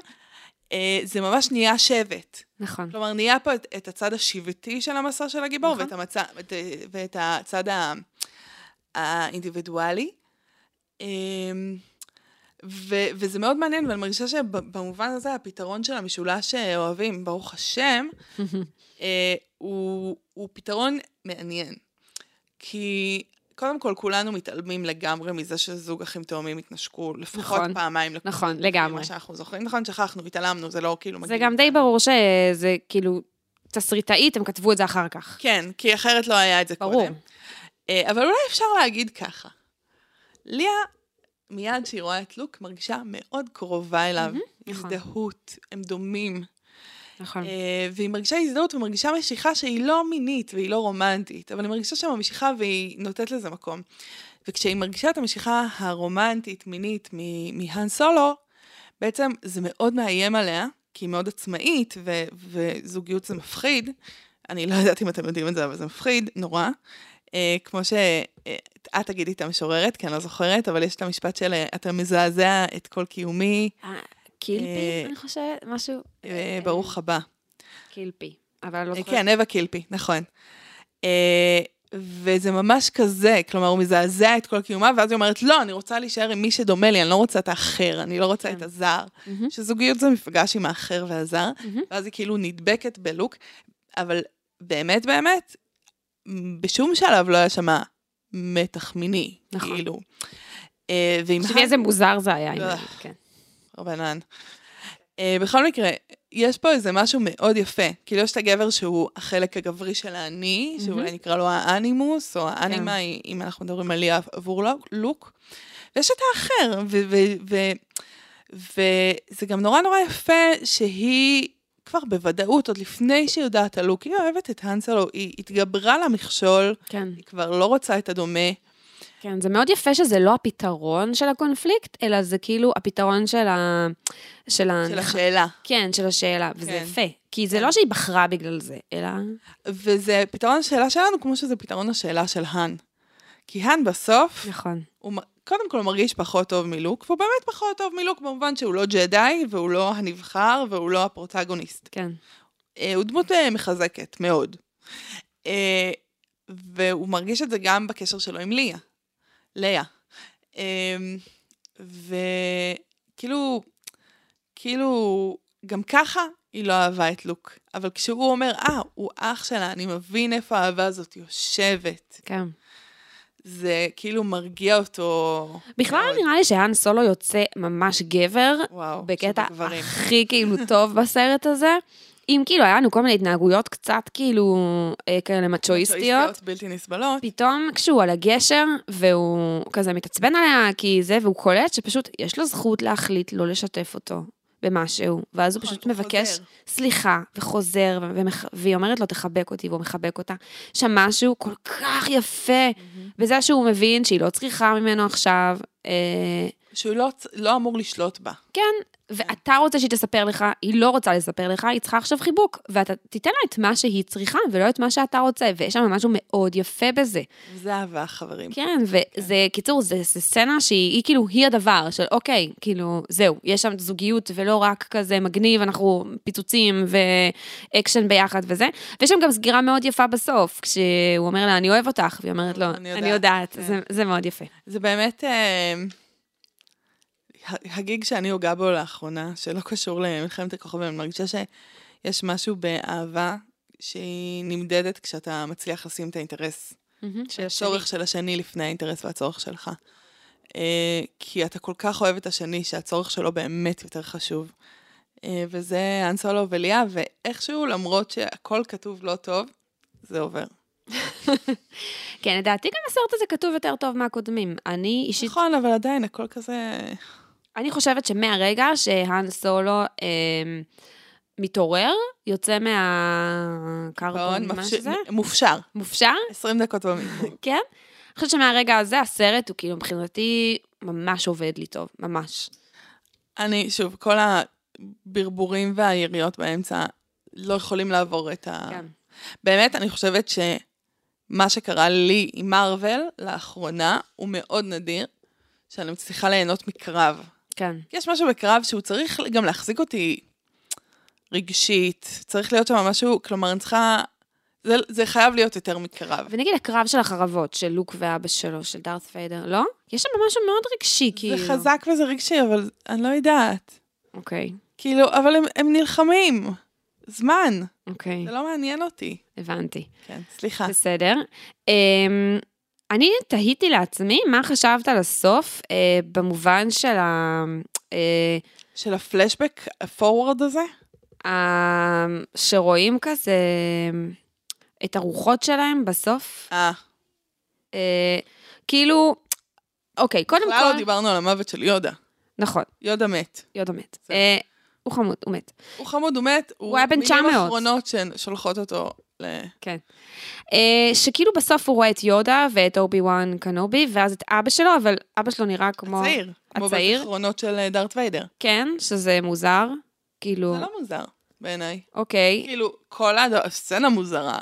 אה, זה ממש נהיה שבט. נכון. כלומר, נהיה פה את, את הצד השבטי של המסע של הגיבור, נכון. ואת, המצע, ואת, ואת הצד ה, האינדיבידואלי. אמ, ו, וזה מאוד מעניין, ואני מרגישה שבמובן הזה הפתרון של המשולש שאוהבים, ברוך השם, אה, הוא, הוא פתרון מעניין. כי קודם כל, כולנו מתעלמים לגמרי מזה שזוג אחים תאומים התנשקו לפחות נכון. פעמיים. נכון, לגמרי. מה שאנחנו זוכרים. נכון, שכחנו, התעלמנו, זה לא כאילו זה גם די. ברור שזה כאילו, תסריטאית, הם כתבו את זה אחר כך. כן, כי אחרת לא היה את זה ברור. קודם. אה, אבל אולי אפשר להגיד ככה. ליה, מיד שהיא רואה את לוק, מרגישה מאוד קרובה אליו. נכון. הזדהות, הם דומים. נכון. אה, והיא מרגישה הזדהות ומרגישה משיכה שהיא לא מינית והיא לא רומנטית, אבל היא מרגישה שם משיכה והיא נותנת לזה מקום. וכשהיא מרגישה את המשיכה הרומנטית, מינית, מהאן סולו, בעצם זה מאוד מאיים עליה, כי היא מאוד עצמאית, ו- וזוגיות זה מפחיד. אני לא יודעת אם אתם יודעים את זה, אבל זה מפחיד, נורא. אה, כמו שאת תגידי את המשוררת, כי אני לא זוכרת, אבל יש את המשפט של אה, אתה מזעזע את כל קיומי, אה, קילפי, אה, אני חושבת, משהו. אה, ברוך הבא. קילפי. אבל אני לא אה, זוכרת. כן, אווה קילפי, נכון. אה, וזה ממש כזה, כלומר, הוא מזעזע את כל קיומה, ואז היא אומרת, לא, אני רוצה להישאר עם מי שדומה לי, אני לא רוצה את האחר, אני לא רוצה כן. את הזר. מהמם. שזוגיות זה מפגש עם האחר והזר, מהמם. ואז היא כאילו נדבקת בלוק, אבל באמת, באמת, בשום שלב לא היה שם מתח מיני, נכון. כאילו. אה, תחשבי איזה מוזר זה היה. אם- אה. כן. רבנן. Uh, בכל מקרה, יש פה איזה משהו מאוד יפה. כאילו יש את הגבר שהוא החלק הגברי של האני, שאולי. נקרא לו האנימוס, או האנימה, כן. אם אנחנו מדברים על ליה עבור לוק-. ויש את האחר, וזה גם נורא נורא יפה שהיא כבר בוודאות, עוד לפני שהיא יודעת על לוק, היא אוהבת את האנסלו, היא התגברה למכשול, כן. היא כבר לא רוצה את הדומה. כן, זה מאוד יפה שזה לא הפתרון של הקונפליקט, אלא זה כאילו הפתרון של ה... של ה... של השאלה. כן, של השאלה, וזה כן. יפה. כי זה כן. לא שהיא בחרה בגלל זה, אלא... וזה פתרון השאלה שלנו, כמו שזה פתרון השאלה של האן. כי האן בסוף, נכון. הוא קודם כל מרגיש פחות טוב מלוק, והוא באמת פחות טוב מלוק במובן שהוא לא ג'די, והוא לא הנבחר, והוא לא הפרוטגוניסט. כן. אה, הוא דמות אה, מחזקת, מאוד. אה, והוא מרגיש את זה גם בקשר שלו עם ליה. לאה. אה, וכאילו, כאילו, גם ככה היא לא אהבה את לוק. אבל כשהוא אומר, אה, הוא אח שלה, אני מבין איפה האהבה הזאת יושבת. כן. זה כאילו מרגיע אותו. בכלל מאוד. נראה לי שהאן סולו יוצא ממש גבר, וואו, בקטע. הכי כאילו טוב בסרט הזה. אם כאילו היה לנו כל מיני התנהגויות קצת כאילו אה, כאלה מצ'ואיסטיות, בלתי נסבלות. פתאום כשהוא על הגשר והוא כזה מתעצבן עליה כי זה, והוא קולט שפשוט יש לו זכות להחליט לא לשתף אותו במשהו, ואז הוא נכון, פשוט מבקש חוזר. סליחה וחוזר, ומח... והיא אומרת לו תחבק אותי, והוא מחבק אותה. שם משהו כל כך יפה, וזה שהוא מבין שהיא לא צריכה ממנו עכשיו, אה, שהוא לא, לא אמור לשלוט בה. כן, ואתה רוצה שהיא תספר לך, היא לא רוצה לספר לך, היא צריכה עכשיו חיבוק, ואתה תיתן לה את מה שהיא צריכה, ולא את מה שאתה רוצה, ויש שם משהו מאוד יפה בזה. זה אהבה, חברים. כן, וזה, קיצור, זה, זה סצנה שהיא היא כאילו, היא הדבר של אוקיי, כאילו, זהו, יש שם זוגיות ולא רק כזה מגניב, אנחנו פיצוצים ואקשן ביחד וזה. ויש שם גם סגירה מאוד יפה בסוף, כשהוא אומר לה, אני אוהב אותך, והיא אומרת לו, אני אני יודעת." יודעת, כן. זה, זה מאוד יפה. זה באמת אה, הגיג שאני הוגה בו לאחרונה, שלא קשור למלחמת הכוכבים, אני מרגישה שיש משהו באהבה שהיא נמדדת כשאתה מצליח לשים את האינטרס, הצורך של השני לפני האינטרס והצורך שלך. אה, כי אתה כל כך אוהב את השני, שהצורך שלו באמת יותר חשוב. אה, וזה אן סולו וליה, ואיכשהו, למרות שהכל כתוב לא טוב, זה עובר. כן, לדעתי גם הסרט הזה כתוב יותר טוב מהקודמים. אני אישית, נכון, אבל עדיין, הכל כזה... אני חושבת שמהרגע שהאן סולו אה, מתעורר, יוצא מהקרבון, מה מפש- שזה, מופשר. מופשר, 20 דקות במקרה. כן? אני חושבת שמהרגע הזה הסרט הוא כאילו מבחינתי ממש עובד לי טוב, ממש. אני, שוב, כל הברבורים והיריות באמצע לא יכולים לעבור את ה... כן. באמת, אני חושבת שמה שקרה לי עם מארוול לאחרונה הוא מאוד נדיר, שאני מצליחה ליהנות מקרב. כן. יש משהו בקרב שהוא צריך גם להחזיק אותי רגשית, צריך להיות שם משהו, כלומר, אני צריכה... זה, זה חייב להיות יותר מקרב. ונגיד הקרב של החרבות, של לוק ואבא שלו, של דארת פיידר, לא? יש שם משהו מאוד רגשי, כאילו. זה חזק וזה רגשי, אבל אני לא יודעת. אוקיי, כאילו, אבל הם, הם נלחמים. זמן. אוקיי, זה לא מעניין אותי. הבנתי. כן, סליחה. בסדר. Um, אני תהיתי לעצמי מה חשבת לסוף, uh, במובן של ה... Uh, של הפלשבק, הפורוורד הזה? ה... שרואים כזה את הרוחות שלהם בסוף. אה, Uh, כאילו, אוקיי, קודם בכלל לא כל... דיברנו על המוות של יודה. נכון, יודה מת. יודה מת. Uh, הוא חמוד, הוא מת. הוא חמוד, הוא מת. הוא היה בן מילים 900. אחרונות ששולחות אותו. כן. Uh, שכאילו בסוף הוא רואה את יודה ואת אובי וואן קנובי, ואז את אבא שלו, אבל אבא שלו נראה כמו... הצעיר. כמו? בזיכרונות של אה, דארט ויידר. כן, שזה מוזר. כאילו, זה לא מוזר, בעיניי. אוקיי. כאילו, כל הסצנה מוזרה.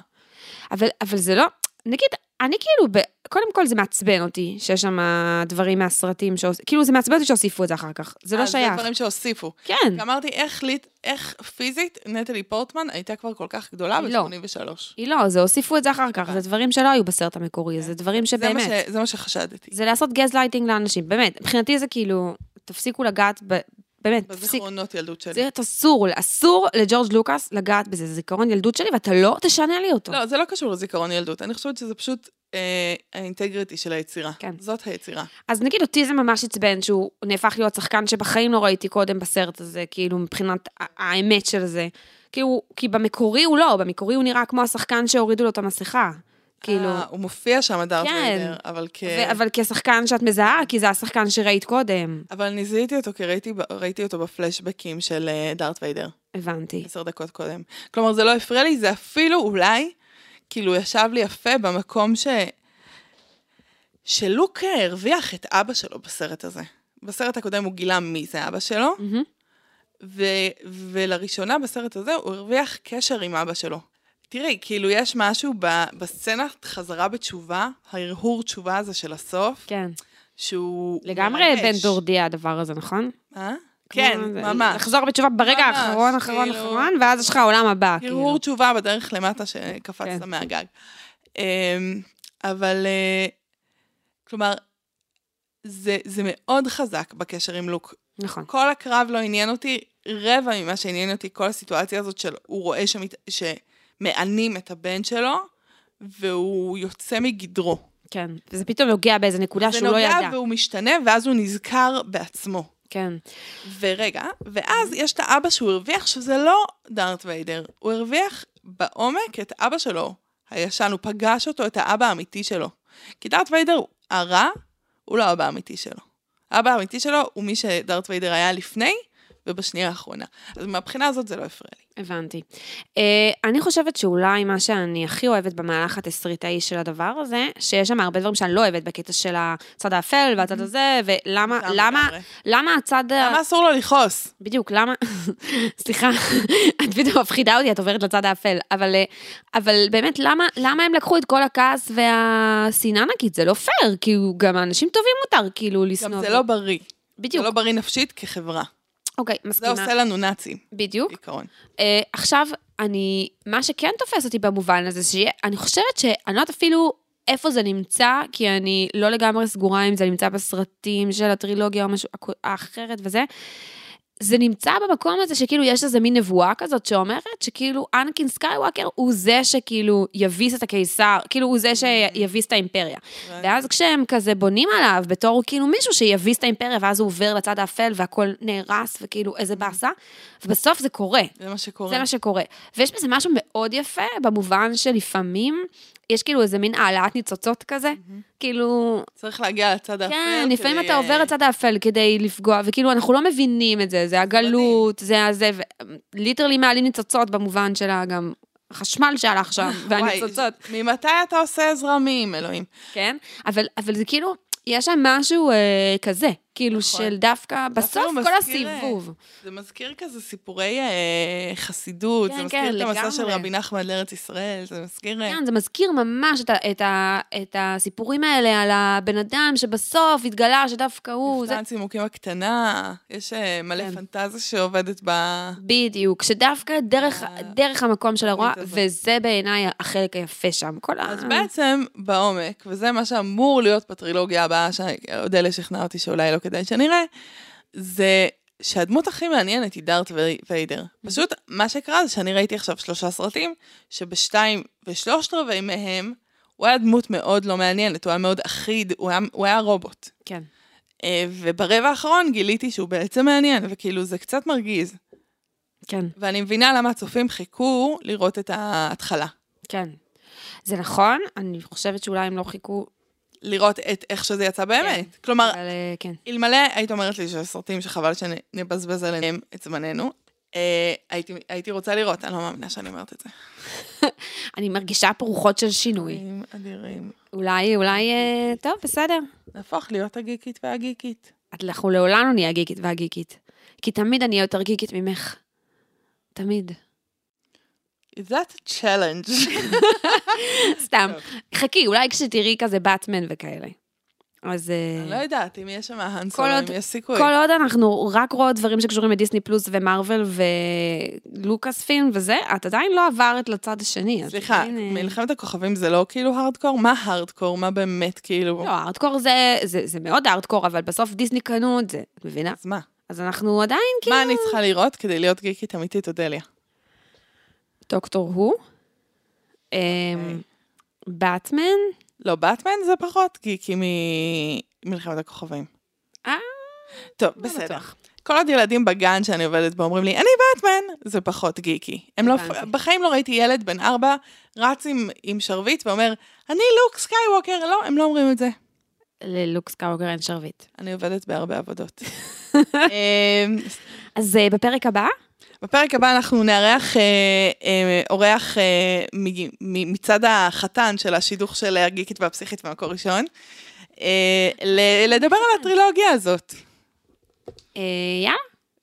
אבל, אבל זה לא, נגיד, אני כאילו, ב, קודם כל זה מעצבן אותי שיש שם דברים מהסרטים, שעוש, כאילו זה מעצבן אותי שהוסיפו את זה אחר כך, זה לא אז שייך. זה דברים שהוסיפו. כן, אמרתי, איך איך פיזית נטלי פורטמן הייתה כבר כל כך גדולה היא לא. ב-83. היא לא, זה הוסיפו את זה אחר כך, זה דברים שלא היו בסרט המקורי, זה דברים זה מה שבאמת, ש- זה מה שחשדתי. זה לעשות גז לייטינג לאנשים, באמת, מבחינתי זה כאילו, תפסיקו לגעת, ב, באמת, תפסיק, בזיכרונות ילדות שלי. זה אסור, אסור לג'ורג' לוקאס לגעת בזה, זה זיכרון ילדות שלי, ואתה לא תשנה לי אותו. לא, זה לא קשור לזיכרון ילדות. אני חושבת שזה פשוט אה, האינטגריטי של היצירה. כן. זאת היצירה. אז נגיד אותי זה ממש עצבן שהוא נהפך להיות שחקן שבחיים לא ראיתי קודם בסרט הזה, כאילו מבחינת האמת של זה. כאילו, כי במקורי הוא לא, במקורי הוא נראה כמו השחקן שהורידו לו את המסכה. כאילו, אה, הוא מופיע שם, דארט כן. ויידר, אבל כ... ו- אבל כשחקן שאת מזהה, כי זה השחקן שראית קודם. אבל אני זיהיתי אותו כי ראיתי, ראיתי אותו בפלשבקים של אה, דארט ויידר, הבנתי. עשר דקות קודם. כלומר, זה לא הפריע לי, זה אפילו אולי, כאילו, ישב לי יפה במקום ש... שלוק הרוויח את אבא שלו בסרט הזה. בסרט הקודם הוא גילה מי זה אבא שלו, מהמם. ו... ולראשונה בסרט הזה הוא הרוויח קשר עם אבא שלו. תראי, כאילו יש משהו ב... בסצנת חזרה בתשובה, ההרהור תשובה הזה של הסוף, כן. שהוא לגמרי מרגש. בן דורדי הדבר הזה, נכון? אה? כן, ממש. לחזור בתשובה ברגע ממש, האחרון, אחרון, כאילו- אחרון, ואז יש לך עולם הבא. הרהור כאילו. תשובה בדרך למטה שקפצת כן. מהגג. אמ, אבל, אה, כלומר, זה, זה מאוד חזק בקשר עם לוק. נכון. כל הקרב לא עניין אותי, רבע ממה שעניין אותי, כל הסיטואציה הזאת של הוא רואה שמת, שמענים את הבן שלו, והוא יוצא מגדרו. כן. וזה פתאום נוגע באיזה נקודה זה שהוא לא נוגע ידע. והוא משתנה, ואז הוא נזכר בעצמו. כן. ורגע, ואז יש את האבא שהוא הרוויח, שזה לא דארט ויידר, הוא הרוויח בעומק את אבא שלו, הישן, הוא פגש אותו, את האבא האמיתי שלו. כי דארט ויידר, הרע, הוא לא האבא האמיתי שלו. האבא האמיתי שלו הוא מי שדארט ויידר היה לפני, ובשנייה האחרונה. אז מהבחינה הזאת זה לא הפריע לי. הבנתי. אה, אני חושבת שאולי מה שאני הכי אוהבת במהלך התסריטאי של הדבר הזה, שיש שם הרבה דברים שאני לא אוהבת בקטע של הצד האפל והצד הזה, ולמה, למה. למה הצד... למה אסור לו לכעוס? בדיוק, למה? סליחה, את פתאום מפחידה אותי, את עוברת לצד האפל. אבל, אה, אבל באמת, למה, למה הם לקחו את כל הכעס והשנאה נגיד? זה לא פייר, כי גם האנשים טובים מותר כאילו לשנוא. גם זה לא בריא. זה בדיוק. לא בריא נפשית כחברה. אוקיי, זה מסכימה. עושה לנו נאצים, בדיוק. בעיקרון. אה, עכשיו, אני, מה שכן תופס אותי במובן הזה, שאני חושבת שאני לא יודעת אפילו איפה זה נמצא, כי אני לא לגמרי סגורה אם זה נמצא בסרטים של הטרילוגיה או משהו אחרת וזה. זה נמצא במקום הזה שכאילו יש איזה מין נבואה כזאת שאומרת שכאילו אנקין סקייווקר הוא זה שכאילו יביס את הקיסר, כאילו הוא זה שיביס את האימפריה. ואז כשהם כזה בונים עליו בתור כאילו מישהו שיביס את האימפריה, ואז הוא עובר לצד האפל והכל נהרס וכאילו איזה באסה, ובסוף זה קורה. זה מה שקורה. זה מה שקורה. ויש בזה משהו מאוד יפה, במובן שלפעמים יש כאילו איזה מין העלאת ניצוצות כזה, כאילו, צריך להגיע לצד האפל. כן, לפעמים כדי, אתה עובר לצד האפל כדי לפגוע, וכאילו אנחנו לא מבינים את זה, זה הגלות, זה הזה, literally מעלים ניצוצות במובן של גם החשמל שהלך שם, והניצוצות. ממתי אתה עושה זרמים, אלוהים? כן? אבל, אבל זה כאילו, יש שם משהו אה, כזה, כאילו נכון. של דווקא, בסוף אפילו כל מזכיר, אה, הסיבוב. זה מזכיר כזה סיפורי אה, חסידות, כן, זה כן, מזכיר את המסע של. רבי נחמן לארץ ישראל, זה מזכיר... אה, כן, זה מזכיר ממש את, ה, את, ה, את הסיפורים האלה על הבן אדם שבסוף התגלה שדווקא הוא, זה מבצע הצימוקים הקטנה, יש אה, מלא כן. פנטזיה שעובדת ב... בדיוק, שדווקא דרך, ה- דרך המקום של הרוע. וזה בעיניי החלק היפה שם. כל ה... אז בעצם, בעומק, וזה מה שאמור להיות בטרילוגיה הבאה, שאודליה שכנעה אותי שאולי לא כדאי שנראה, זה שהדמות הכי מעניינת היא דארט וי- ויידר. פשוט, מה שקרה זה שאני ראיתי עכשיו שלושה סרטים, שבשתיים ושלושת רבעי מהם, הוא היה דמות מאוד לא מעניינת, הוא היה מאוד אחיד, הוא היה, הוא היה רובוט. כן, אה, וברבע האחרון גיליתי שהוא בעצם מעניין, וכאילו זה קצת מרגיז. כן, ואני מבינה למה הצופים חיכו לראות את ההתחלה. כן. זה נכון, אני חושבת שאולי הם לא חיכו, לראות את איך שזה יצא באמת. כלומר, אבל אה, כן. אלמלא היית אומרת לי שיש סרטים שחבל שנבזבז עליהם את זמננו, אה, הייתי, הייתי רוצה לראות, אני לא מאמינה שאני אומרת את זה. אני מרגישה פה רוחות של שינוי. אדירים. אולי, אולי, אה, טוב, בסדר. נהפוך להיות הגיקית והגיקית. אנחנו לעולם לא נהיה הגיקית והגיקית. כי תמיד אני אהיה יותר גיקית ממך. תמיד. Is that a challenge? סתם. חכי, אולי כשתראי כזה באטמן וכאלה. אז... אה, אני לא יודעת אם יש שם האנסולו, אם יש סיכוי. כל עוד אנחנו רק רואות דברים שקשורים לדיסני פלוס ומרוויל ולוקאס פילם וזה, את עדיין לא עברת לצד השני. סליחה, עדיין, מלחמת הכוכבים זה לא כאילו הארדקור? מה הארדקור? מה באמת כאילו? לא, הארדקור זה, זה, זה מאוד הארדקור, אבל בסוף דיסני קנו את זה, את מבינה? אז מה? אז אנחנו עדיין כאילו... מה אני צריכה לראות כדי להיות גיקית אמיתית, אודליה? דוקטור הוא, באטמן, לא, באטמן זה פחות גיקי ממלחמת הכוכבים. אה, טוב, לא בסדר. בטוח. כל עוד ילדים בגן שאני עובדת בו אומרים לי, אני באטמן, זה פחות גיקי. הם לא. בחיים לא ראיתי ילד בן ארבע רץ עם, עם שרביט ואומר, אני לוק סקייווקר, לא, הם לא אומרים את זה. ללוק סקייווקר אין שרביט. אני עובדת בהרבה עבודות. אמ, אז אה, בפרק הבא, בפרק הבא אנחנו נארח אה, אה, אורח אה, מ- מ- מצד החתן של השידוך של הגיקית והפסיכית במקור ראשון, אה, ל- לדבר על הטרילוגיה הזאת, אה, יאללה,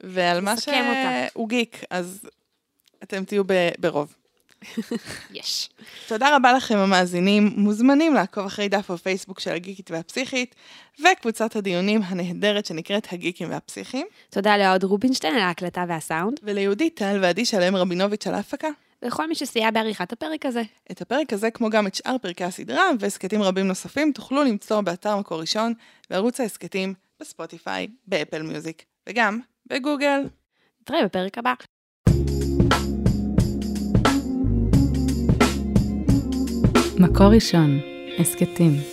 ועל מה. שהוא גיק, אז אתם תהיו ברוב. יש. תודה רבה לכם המאזינים, מוזמנים לעקוב אחרי דף הפייסבוק של הגיקית והפסיכית, וקבוצת הדיונים הנהדרת שנקראת הגיקים והפסיכים, תודה לאהוד רובינשטיין על ההקלטה והסאונד, וליהודית טל ועדי שלם רבינוביץ' על ההפקה. ולכל מי שסייע בעריכת הפרק הזה. את הפרק הזה, כמו גם את שאר פרקי הסדרה והסכתים רבים נוספים, תוכלו למצוא באתר מקור ראשון, בערוץ ההסכתים, בספוטיפיי, באפל מיוזיק, וגם בגוגל. נתראה בפרק הבא. מקור ראשון, הסכתים.